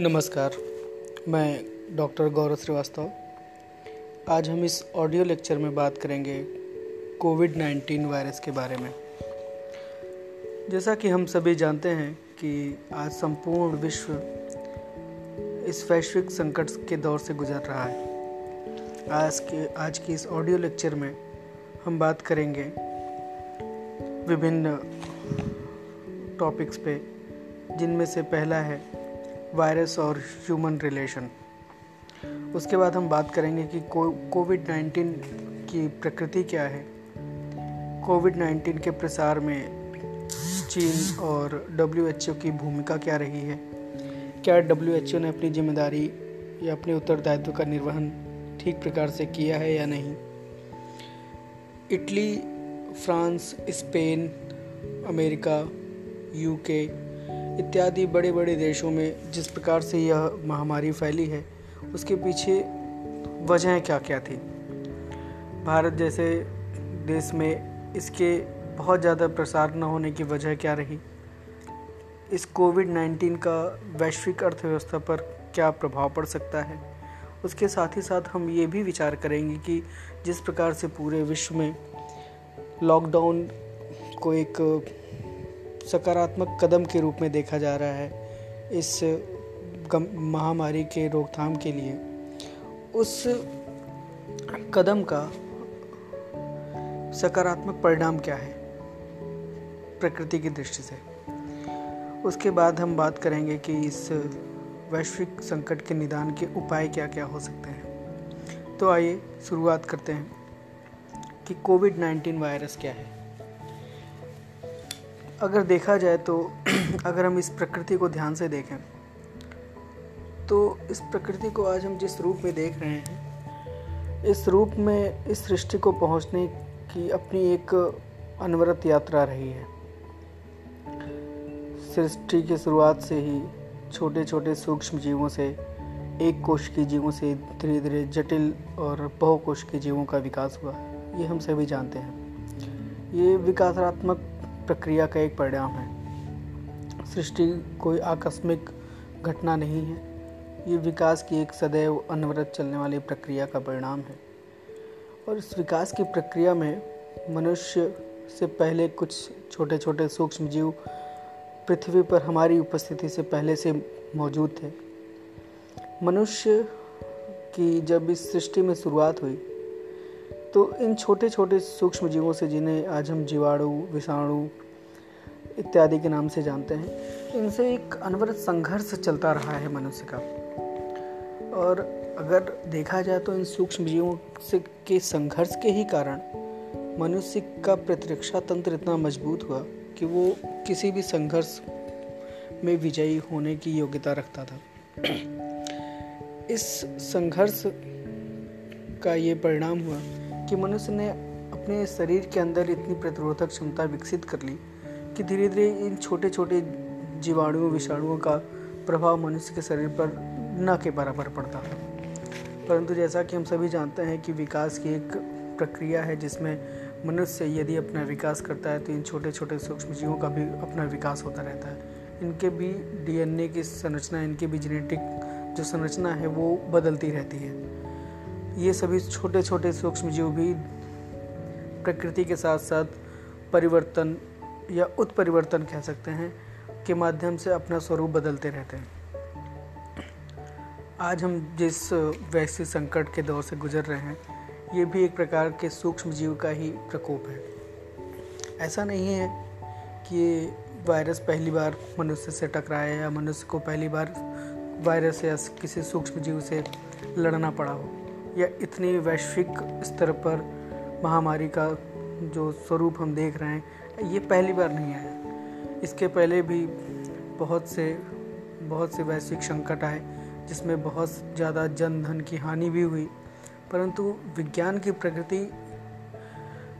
नमस्कार, मैं डॉक्टर गौरव श्रीवास्तव। आज हम इस ऑडियो लेक्चर में बात करेंगे कोविड 19 वायरस के बारे में। जैसा कि हम सभी जानते हैं कि आज संपूर्ण विश्व इस वैश्विक संकट के दौर से गुजर रहा है। आज के, आज की इस ऑडियो लेक्चर में हम बात करेंगे विभिन्न टॉपिक्स पे, जिनमें से पहला है वायरस और ह्यूमन रिलेशन उसके बाद हम बात करेंगे कि कोविड नाइन्टीन की प्रकृति क्या है। कोविड नाइन्टीन के प्रसार में चीन और डब्ल्यूएचओ की भूमिका क्या रही है। क्या डब्ल्यूएचओ ने अपनी ज़िम्मेदारी या अपने उत्तरदायित्व का निर्वहन ठीक प्रकार से किया है या नहीं? Italy, France, Spain, America UK इत्यादि बड़े बड़े देशों में जिस प्रकार से यह महामारी फैली है, उसके पीछे वजह क्या क्या थी? भारत जैसे देश में इसके बहुत ज़्यादा प्रसार न होने की वजह क्या रही? इस कोविड 19 का वैश्विक अर्थव्यवस्था पर क्या प्रभाव पड़ सकता है? उसके साथ ही साथ हम ये भी विचार करेंगे कि जिस प्रकार से पूरे विश्व में लॉकडाउन को एक सकारात्मक कदम के रूप में देखा जा रहा है इस महामारी के रोकथाम के लिए। उस कदम का सकारात्मक परिणाम क्या है? प्रकृति की दृष्टि से। उसके बाद हम बात करेंगे कि इस वैश्विक संकट के निदान के उपाय क्या क्या हो सकते हैं। तो आइए शुरुआत करते हैं कि कोविड 19 वायरस क्या है। अगर देखा जाए तो अगर हम इस प्रकृति को ध्यान से देखें तो इस प्रकृति को आज हम जिस रूप में देख रहे हैं, इस रूप में, इस सृष्टि को पहुँचने की अपनी एक अनवरत यात्रा रही है। सृष्टि की शुरुआत से ही छोटे छोटे सूक्ष्म जीवों से, एक कोश के जीवों से धीरे धीरे जटिल और बहुकोश के जीवों का विकास हुआ। ये हम सभी जानते हैं। ये विकासात्मक प्रक्रिया का एक परिणाम है। सृष्टि कोई आकस्मिक घटना नहीं है। ये विकास की एक सदैव अनवरत चलने वाली प्रक्रिया का परिणाम है। और इस विकास की प्रक्रिया में मनुष्य से पहले कुछ छोटे छोटे सूक्ष्म जीव पृथ्वी पर हमारी उपस्थिति से पहले से मौजूद थे। मनुष्य की जब इस सृष्टि में शुरुआत हुई तो इन छोटे छोटे सूक्ष्म जीवों से जिन्हें आज हम जीवाणु, विषाणु इत्यादि के नाम से जानते हैं, इनसे एक अनवरत संघर्ष चलता रहा है मनुष्य का। और अगर देखा जाए तो इन सूक्ष्म जीवों से के संघर्ष के ही कारण मनुष्य का प्रतिरक्षा तंत्र इतना मज़बूत हुआ कि वो किसी भी संघर्ष में विजयी होने की योग्यता रखता था। इस संघर्ष का ये परिणाम हुआ कि मनुष्य ने अपने शरीर के अंदर इतनी प्रतिरोधक क्षमता विकसित कर ली कि धीरे धीरे इन छोटे छोटे जीवाणुओं, विषाणुओं का प्रभाव मनुष्य के शरीर पर न के बराबर पड़ता। था परंतु जैसा कि हम सभी जानते हैं कि विकास की एक प्रक्रिया है जिसमें मनुष्य यदि अपना विकास करता है तो इन छोटे छोटे सूक्ष्म जीवों का भी अपना विकास होता रहता है। इनके भी डीएनए की संरचना, इनके भी जेनेटिक जो संरचना है वो बदलती रहती है। ये सभी छोटे छोटे सूक्ष्म जीव भी प्रकृति के साथ साथ परिवर्तन या उत्परिवर्तन कह सकते हैं के माध्यम से अपना स्वरूप बदलते रहते हैं। आज हम जिस वैश्विक संकट के दौर से गुजर रहे हैं, ये भी एक प्रकार के सूक्ष्म जीव का ही प्रकोप है। ऐसा नहीं है कि वायरस पहली बार मनुष्य से टकराया या मनुष्य को पहली बार वायरस या किसी सूक्ष्म जीव से लड़ना पड़ा हो। या इतनी वैश्विक स्तर पर महामारी का जो स्वरूप हम देख रहे हैं, ये पहली बार नहीं आया। इसके पहले भी बहुत से बहुत से वैश्विक संकट आए, जिसमें बहुत ज़्यादा जन धन की हानि भी हुई। परंतु विज्ञान की प्रकृति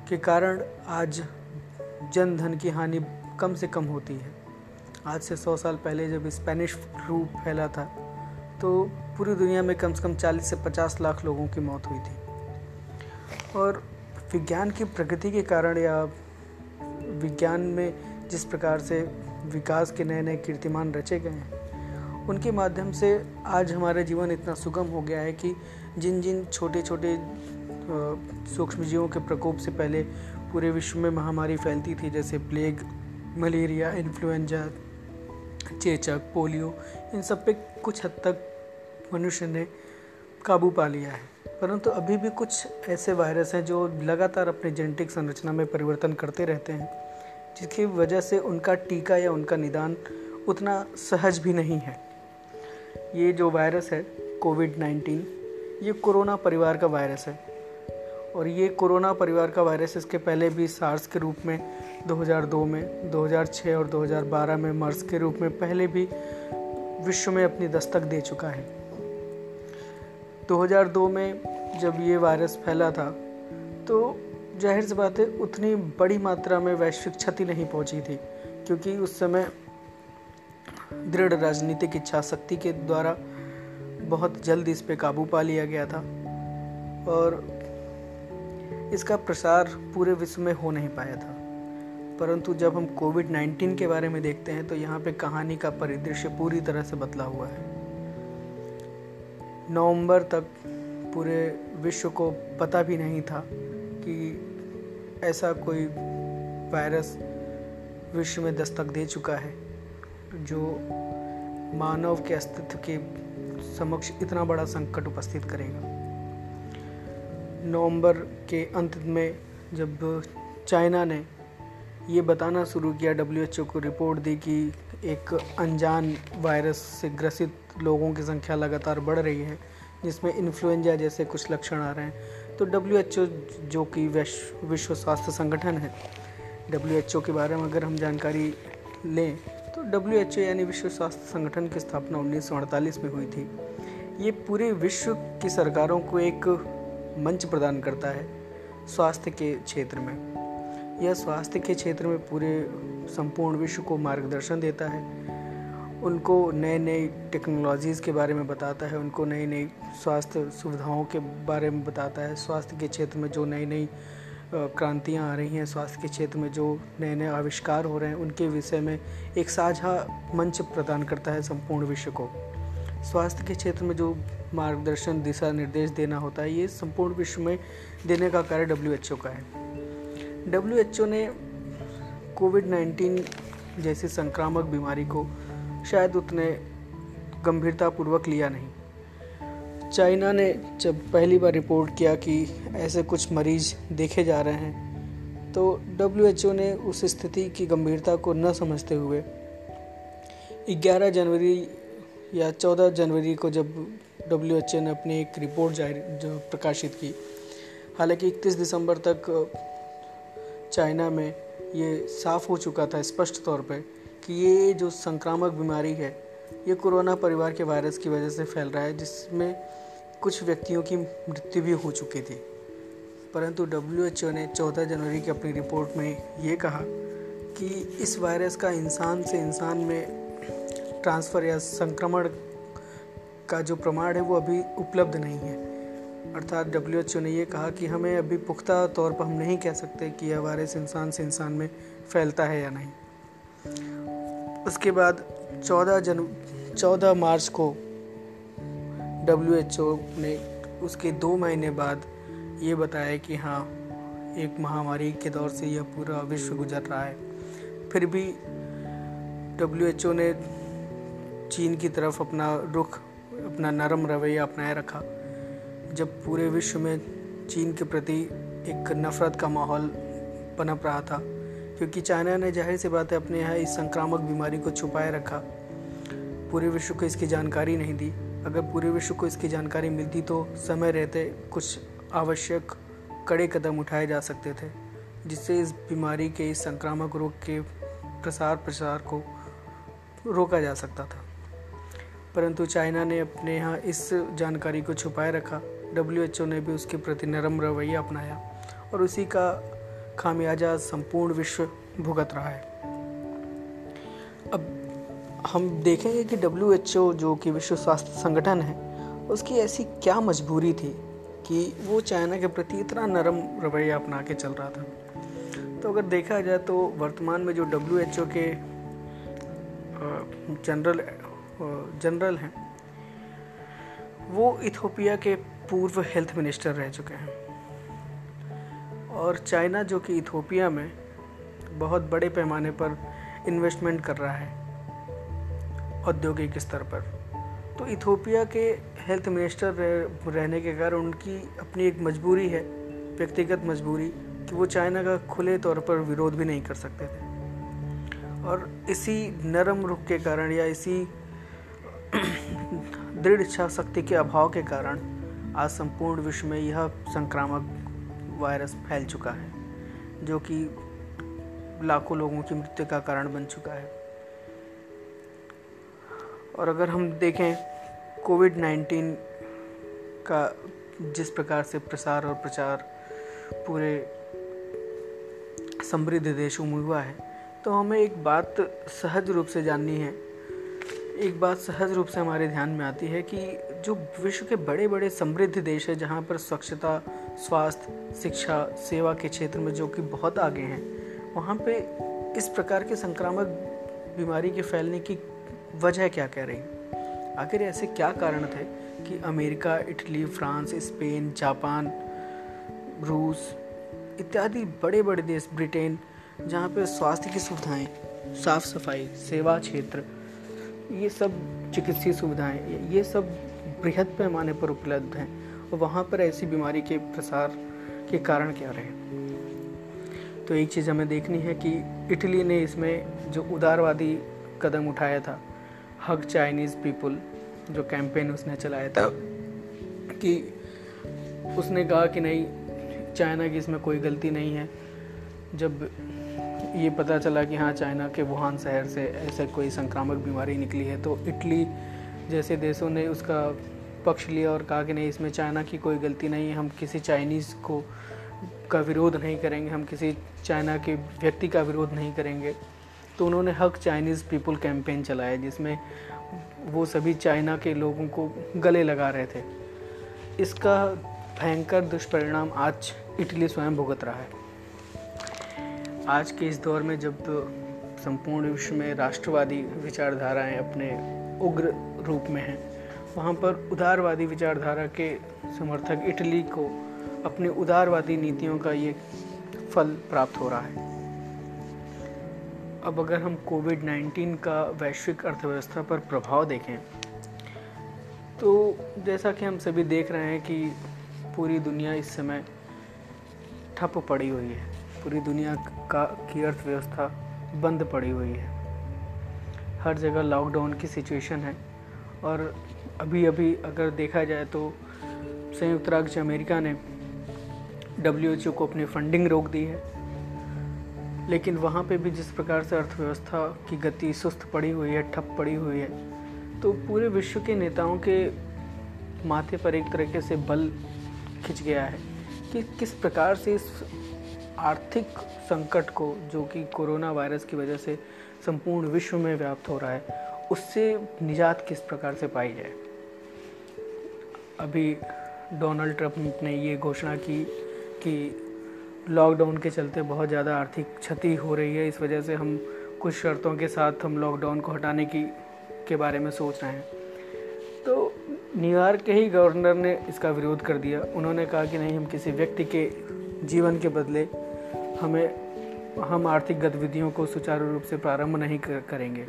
के कारण आज जन धन की हानि कम से कम होती है। आज से सौ साल पहले जब स्पेनिश फ्लू फैला था तो पूरी दुनिया में कम से कम 40 से 50 लाख लोगों की मौत हुई थी। और विज्ञान की प्रगति के कारण या विज्ञान में जिस प्रकार से विकास के नए नए कीर्तिमान रचे गए हैं, उनके माध्यम से आज हमारा जीवन इतना सुगम हो गया है कि जिन जिन छोटे छोटे सूक्ष्म जीवों के प्रकोप से पहले पूरे विश्व में महामारी फैलती थी, जैसे प्लेग, मलेरिया, इन्फ्लुएंजा, चेचक, पोलियो, इन सब पे कुछ हद तक मनुष्य ने काबू पा लिया है। परंतु अभी भी कुछ ऐसे वायरस हैं जो लगातार अपने जेनेटिक संरचना में परिवर्तन करते रहते हैं, जिसकी वजह से उनका टीका या उनका निदान उतना सहज भी नहीं है। ये जो वायरस है कोविड नाइन्टीन ये कोरोना परिवार का वायरस है। और ये कोरोना परिवार का वायरस इसके पहले भी सार्स के रूप में 2002 में 2006 और 2012 में मर्स के रूप में पहले भी विश्व में अपनी दस्तक दे चुका है। 2002 में जब ये वायरस फैला था तो ज़ाहिर सी बात है, उतनी बड़ी मात्रा में वैश्विक क्षति नहीं पहुँची थी, क्योंकि उस समय दृढ़ राजनीतिक इच्छा शक्ति के द्वारा बहुत जल्द इस पे काबू पा लिया गया था और इसका प्रसार पूरे विश्व में हो नहीं पाया था। परंतु जब हम कोविड 19 के बारे में देखते हैं तो यहाँ पे कहानी का परिदृश्य पूरी तरह से बदला हुआ है। नवंबर तक पूरे विश्व को पता भी नहीं था कि ऐसा कोई वायरस विश्व में दस्तक दे चुका है, जो मानव के अस्तित्व के समक्ष इतना बड़ा संकट उपस्थित करेगा। नवंबर के अंत में जब चाइना ने ये बताना शुरू किया डब्ल्यू को रिपोर्ट दी कि एक अनजान वायरस से ग्रसित लोगों की संख्या लगातार बढ़ रही है, जिसमें इन्फ्लुएंजा जैसे कुछ लक्षण आ रहे हैं। तो डब्ल्यू जो कि विश्व स्वास्थ्य संगठन है डब्ल्यू के बारे में अगर हम जानकारी लें तो डब्ल्यू यानी विश्व स्वास्थ्य संगठन की स्थापना उन्नीस सौ अड़तालीस में हुई थी। ये पूरे विश्व की सरकारों को एक मंच प्रदान करता है स्वास्थ्य के क्षेत्र में। यह स्वास्थ्य के क्षेत्र में पूरे संपूर्ण विश्व को मार्गदर्शन देता है। उनको नए नए टेक्नोलॉजीज़ के बारे में बताता है, उनको नई नई स्वास्थ्य सुविधाओं के बारे में बताता है। स्वास्थ्य के क्षेत्र में जो नई नई क्रांतियाँ आ रही हैं, स्वास्थ्य के क्षेत्र में जो नए नए आविष्कार हो रहे हैं, उनके विषय में एक साझा मंच प्रदान करता है संपूर्ण विश्व को। स्वास्थ्य के क्षेत्र में जो मार्गदर्शन, दिशा निर्देश देना होता है, ये संपूर्ण विश्व में देने का कार्य डब्ल्यूएचओ का है। डब्ल्यूएचओ ने कोविड नाइन्टीन जैसी संक्रामक बीमारी को शायद उतने गंभीरतापूर्वक लिया नहीं। चाइना ने जब पहली बार रिपोर्ट किया कि ऐसे कुछ मरीज़ देखे जा रहे हैं तो डब्ल्यूएचओ ने उस स्थिति की गंभीरता को न समझते हुए 11 जनवरी या 14 जनवरी को जब डब्ल्यूएचओ ने अपनी एक रिपोर्ट जारी जो प्रकाशित की, हालाँकि 31 दिसंबर तक चाइना में ये साफ़ हो चुका था स्पष्ट तौर पे कि ये जो संक्रामक बीमारी है, ये कोरोना परिवार के वायरस की वजह से फैल रहा है, जिसमें कुछ व्यक्तियों की मृत्यु भी हो चुकी थी। परंतु डब्ल्यू ने 14 जनवरी की अपनी रिपोर्ट में ये कहा कि इस वायरस का इंसान से इंसान में ट्रांसफ़र या संक्रमण का जो प्रमाण है, वो अभी उपलब्ध नहीं है। अर्थात डब्ल्यू एच ओ ने यह कहा कि हमें अभी पुख्ता तौर पर हम नहीं कह सकते कि यह वायरस इंसान से इंसान में फैलता है या नहीं। उसके बाद 14 जन 14 मार्च को डब्ल्यू एच ओ ने उसके दो महीने बाद ये बताया कि हाँ एक महामारी के दौर से यह पूरा विश्व गुजर रहा है। फिर भी डब्ल्यू एच ओ ने चीन की तरफ़ अपना रुख, अपना नरम रवैया अपनाए रखा। जब पूरे विश्व में चीन के प्रति एक नफ़रत का माहौल पनप रहा था, क्योंकि चाइना ने ज़ाहिर सी बात है अपने यहाँ इस संक्रामक बीमारी को छुपाए रखा। पूरे विश्व को इसकी जानकारी नहीं दी। अगर पूरे विश्व को इसकी जानकारी मिलती तो समय रहते कुछ आवश्यक कड़े कदम उठाए जा सकते थे, जिससे इस बीमारी के, इस संक्रामक रोग के प्रसार प्रसार को रोका जा सकता था। परंतु चाइना ने अपने यहाँ इस जानकारी को छुपाए रखा। डब्ल्यूएचओ ने भी उसके प्रति नरम रवैया अपनाया और उसी का खामियाजा संपूर्ण विश्व भुगत रहा है। अब हम देखेंगे कि डब्ल्यूएचओ जो कि विश्व स्वास्थ्य संगठन है, उसकी ऐसी क्या मजबूरी थी कि वो चाइना के प्रति इतना नरम रवैया अपना के चल रहा था। तो अगर देखा जाए तो वर्तमान में जो डब्ल्यू के जनरल जनरल हैं, वो इथोपिया के पूर्व हेल्थ मिनिस्टर रह चुके हैं। और चाइना जो कि इथोपिया में बहुत बड़े पैमाने पर इन्वेस्टमेंट कर रहा है औद्योगिक स्तर पर। तो इथोपिया के हेल्थ मिनिस्टर रह, रहने के कारण उनकी अपनी एक मजबूरी है व्यक्तिगत मजबूरी कि वो चाइना का खुले तौर पर विरोध भी नहीं कर सकते थे। और इसी नरम रुख के कारण या इसी दृढ़ इच्छा शक्ति के अभाव के कारण आज संपूर्ण विश्व में यह संक्रामक वायरस फैल चुका है, जो कि लाखों लोगों की मृत्यु का कारण बन चुका है। और अगर हम देखें कोविड नाइन्टीन का जिस प्रकार से प्रसार और प्रचार पूरे समृद्ध देशों में हुआ है तो हमें एक बात सहज रूप से जाननी है। एक बात सहज रूप से हमारे ध्यान में आती है कि जो विश्व के बड़े बड़े समृद्ध देश है, जहाँ पर स्वच्छता, स्वास्थ्य, शिक्षा, सेवा के क्षेत्र में जो कि बहुत आगे हैं, वहाँ पे इस प्रकार के संक्रामक बीमारी के फैलने की वजह क्या कह रही आखिर ऐसे क्या कारण थे कि America, Italy, France, Spain, Japan, रूस इत्यादि बड़े बड़े देश, ब्रिटेन, जहाँ पे स्वास्थ्य की सुविधाएँ, साफ़ सफ़ाई, सेवा क्षेत्र, ये सब चिकित्सीय सुविधाएँ, ये सब बृहद पैमाने पर उपलब्ध हैं, और वहाँ पर ऐसी बीमारी के प्रसार के कारण क्या रहे? तो एक चीज़ हमें देखनी है कि इटली ने इसमें जो उदारवादी कदम उठाया था हक चाइनीज़ पीपल, जो कैंपेन उसने चलाया था, कि उसने कहा कि नहीं, चाइना की इसमें कोई गलती नहीं है। जब ये पता चला कि हाँ चाइना के वुहान शहर से ऐसे कोई संक्रामक बीमारी निकली है तो इटली जैसे देशों ने उसका पक्ष लिया और कहा कि नहीं, इसमें चाइना की कोई गलती नहीं है, हम किसी चाइनीज़ को का विरोध नहीं करेंगे, हम किसी चाइना के व्यक्ति का विरोध नहीं करेंगे। तो उन्होंने हक चाइनीज़ पीपल कैंपेन चलाया, जिसमें वो सभी चाइना के लोगों को गले लगा रहे थे। इसका भयंकर दुष्परिणाम आज इटली स्वयं भुगत रहा है। आज के इस दौर में जब संपूर्ण विश्व में राष्ट्रवादी विचारधाराएँ अपने उग्र रूप में हैं वहाँ पर उदारवादी विचारधारा के समर्थक इटली को अपने उदारवादी नीतियों का ये फल प्राप्त हो रहा है। अब अगर हम कोविड 19 का वैश्विक अर्थव्यवस्था पर प्रभाव देखें तो जैसा कि हम सभी देख रहे हैं कि पूरी दुनिया इस समय ठप पड़ी हुई है। पूरी दुनिया का, की अर्थव्यवस्था बंद पड़ी हुई है। हर जगह लॉकडाउन की सिचुएशन है और अभी अभी अगर देखा जाए तो संयुक्त राज्य अमेरिका ने डब्ल्यू को अपनी फंडिंग रोक दी है। लेकिन वहाँ पे भी जिस प्रकार से अर्थव्यवस्था की गति सुस्त पड़ी हुई है, ठप पड़ी हुई है तो पूरे विश्व के नेताओं के माथे पर एक तरीके से बल खिंच गया है कि किस प्रकार से इस आर्थिक संकट को, जो कि कोरोना वायरस की वजह से संपूर्ण विश्व में व्याप्त हो रहा है, उससे निजात किस प्रकार से पाई जाए। अभी डोनाल्ड ट्रंप ने ये घोषणा की कि लॉकडाउन के चलते बहुत ज़्यादा आर्थिक क्षति हो रही है। इस वजह से हम कुछ शर्तों के साथ हम लॉकडाउन को हटाने की के बारे में सोच रहे हैं। तो न्यूयॉर्क के ही गवर्नर ने इसका विरोध कर दिया। उन्होंने कहा कि नहीं हम किसी व्यक्ति के जीवन के बदले हमें हम आर्थिक गतिविधियों को सुचारू रूप से प्रारंभ नहीं कर, करेंगे।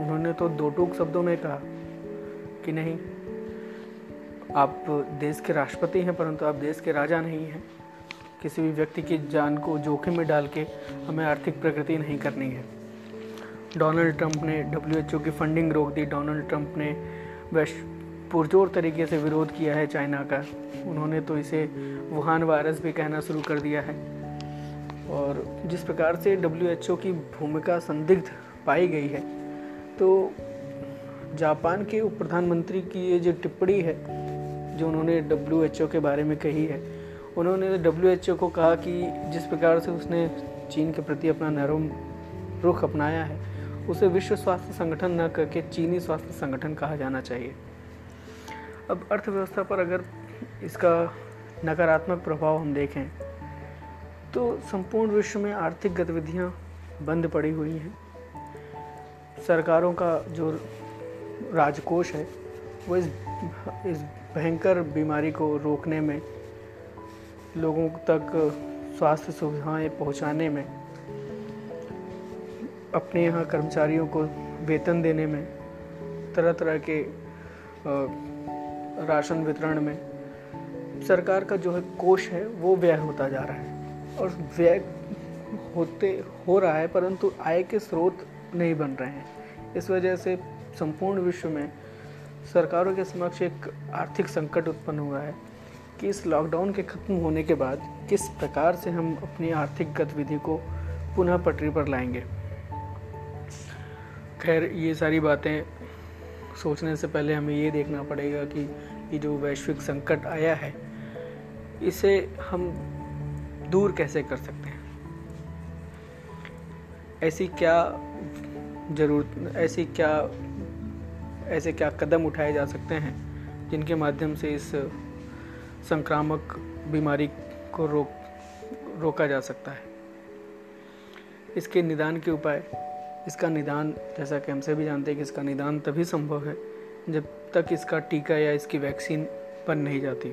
उन्होंने तो दो टूक शब्दों में कहा कि नहीं आप देश के राष्ट्रपति हैं, परंतु आप देश के राजा नहीं हैं। किसी भी व्यक्ति की जान को जोखिम में डाल के हमें आर्थिक प्रगति नहीं करनी है। डोनाल्ड ट्रंप ने डब्ल्यू की फंडिंग रोक दी। डोनाल्ड ट्रंप ने वैश्व पुरजोर तरीके से विरोध किया है चाइना का। उन्होंने तो इसे वुहान वायरस भी कहना शुरू कर दिया है। और जिस प्रकार से डब्ल्यूएचओ की भूमिका संदिग्ध पाई गई है तो जापान के उप प्रधानमंत्री की ये जो टिप्पणी है जो उन्होंने डब्ल्यू के बारे में कही है। उन्होंने डब्ल्यू को कहा कि जिस प्रकार से उसने चीन के प्रति अपना नरम रुख अपनाया है, उसे विश्व स्वास्थ्य संगठन न करके चीनी स्वास्थ्य संगठन कहा जाना चाहिए। अब अर्थव्यवस्था पर अगर इसका नकारात्मक प्रभाव हम देखें तो संपूर्ण विश्व में आर्थिक गतिविधियाँ बंद पड़ी हुई हैं। सरकारों का जो राजकोष है, वो इस इस भयंकर बीमारी को रोकने में, लोगों तक स्वास्थ्य सुविधाएँ पहुँचाने में, अपने यहाँ कर्मचारियों को वेतन देने में तरह तरह के राशन वितरण में, सरकार का जो है कोष है, वो व्यय होता जा रहा है। और व्यय होते, हो रहा है, परंतु आय के स्रोत नहीं बन रहे हैं। इस वजह से संपूर्ण विश्व में सरकारों के समक्ष एक आर्थिक संकट उत्पन्न हुआ है कि इस लॉकडाउन के ख़त्म होने के बाद किस प्रकार से हम अपनी आर्थिक गतिविधि को पुनः पटरी पर लाएँगे? खैर, ये सारी बातें सोचने से पहले हमें ये देखना पड़ेगा कि ये जो वैश्विक संकट आया है, इसे हम दूर कैसे कर सकते हैं? ऐसी क्या ज़रूरत, ऐसी क्या ऐसे क्या कदम उठाए जा सकते हैं जिनके माध्यम से इस संक्रामक बीमारी को रोक, रोका जा सकता है? इसके निदान के उपाय, इसका निदान, जैसा कि हम सभी जानते हैं कि इसका निदान तभी संभव है जब तक इसका टीका या इसकी वैक्सीन बन नहीं जाती।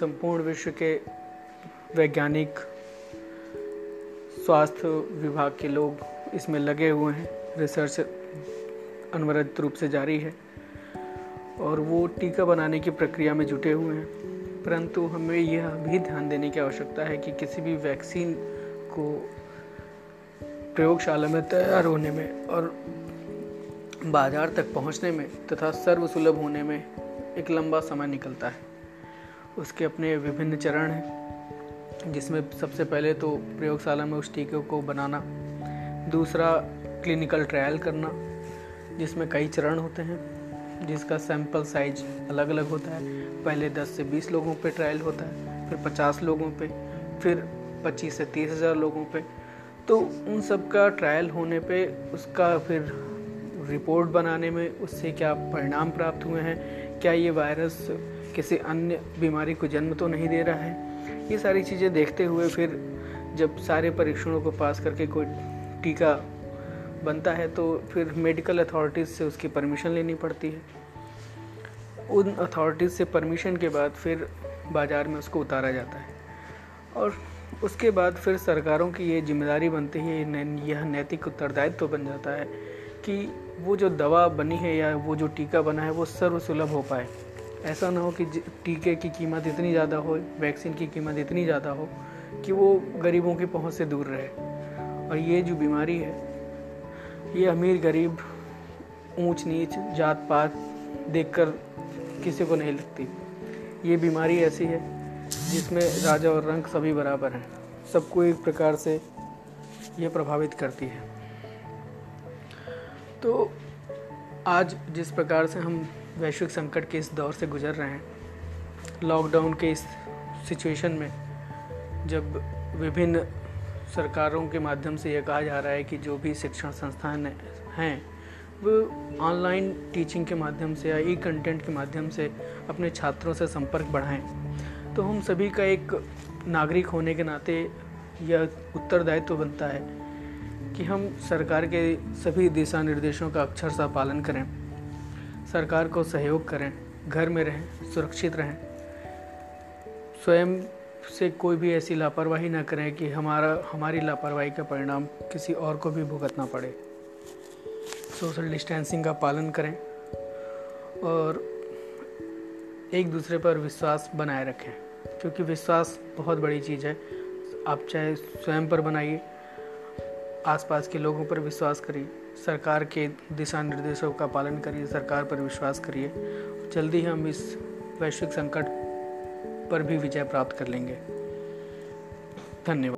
संपूर्ण विश्व के वैज्ञानिक स्वास्थ्य विभाग के लोग इसमें लगे हुए हैं, रिसर्च अनवरत रूप से जारी है और वो टीका बनाने की प्रक्रिया में जुटे हुए हैं। परंतु हमें यह भी ध्यान देने की आवश्यकता है कि किसी भी वैक्सीन को प्रयोगशाला में तैयार होने में और बाज़ार तक पहुँचने में तथा सर्वसुलभ होने में एक लंबा समय निकलता है। उसके अपने विभिन्न चरण हैं, जिसमें सबसे पहले तो प्रयोगशाला में उस टीके को बनाना, दूसरा क्लिनिकल ट्रायल करना जिसमें कई चरण होते हैं, जिसका सैंपल साइज़ अलग अलग होता है। पहले 10 से 20 लोगों पे ट्रायल होता है, फिर 50 लोगों पे, फिर 25 से तीस हज़ार लोगों पे। तो उन सब का ट्रायल होने पे उसका फिर रिपोर्ट बनाने में उससे क्या परिणाम प्राप्त हुए हैं, क्या ये वायरस किसी अन्य बीमारी को जन्म तो नहीं दे रहा है? ये सारी चीज़ें देखते हुए फिर जब सारे परीक्षणों को पास करके कोई टीका बनता है तो फिर मेडिकल अथॉरिटीज़ से उसकी परमिशन लेनी पड़ती है। उन अथॉरिटीज़ से परमिशन के बाद फिर बाज़ार में उसको उतारा जाता है। और उसके बाद फिर सरकारों की ये ज़िम्मेदारी बनती है यह नैतिक उत्तरदायित्व तो बन जाता है कि वो जो दवा बनी है या वो जो टीका बना है, वो सर्वसुलभ हो पाए। ऐसा ना हो कि टीके की कीमत इतनी ज़्यादा हो, वैक्सीन की कीमत इतनी ज़्यादा हो कि वो गरीबों की पहुँच से दूर रहे। और ये जो बीमारी है ये अमीर गरीब ऊंच नीच जात पात देखकर किसी को नहीं लगती। ये बीमारी ऐसी है जिसमें राजा और रंग सभी बराबर हैं। सबको एक प्रकार से ये प्रभावित करती है। तो आज जिस प्रकार से हम वैश्विक संकट के इस दौर से गुजर रहे हैं लॉकडाउन के इस सिचुएशन में जब विभिन्न सरकारों के माध्यम से यह कहा जा रहा है कि जो भी शिक्षण संस्थान हैं, वो ऑनलाइन टीचिंग के माध्यम से या ई कंटेंट के माध्यम से अपने छात्रों से संपर्क बढ़ाएँ। तो हम सभी का एक नागरिक होने के नाते यह उत्तरदायित्व तो बनता है कि हम सरकार के सभी दिशा निर्देशों का अक्षर सा पालन करें, सरकार को सहयोग करें, घर में रहें, सुरक्षित रहें, स्वयं से कोई भी ऐसी लापरवाही ना करें कि हमारा, हमारी लापरवाही का परिणाम किसी और को भी भुगतना पड़े। सोशल डिस्टेंसिंग का पालन करें और एक दूसरे पर विश्वास बनाए रखें, क्योंकि विश्वास बहुत बड़ी चीज़ है। आप चाहे स्वयं पर बनाइए, आसपास के लोगों पर विश्वास करिए, सरकार के दिशा निर्देशों का पालन करिए, सरकार पर विश्वास करिए। जल्दी हम इस वैश्विक संकट पर भी विजय प्राप्त कर लेंगे। धन्यवाद।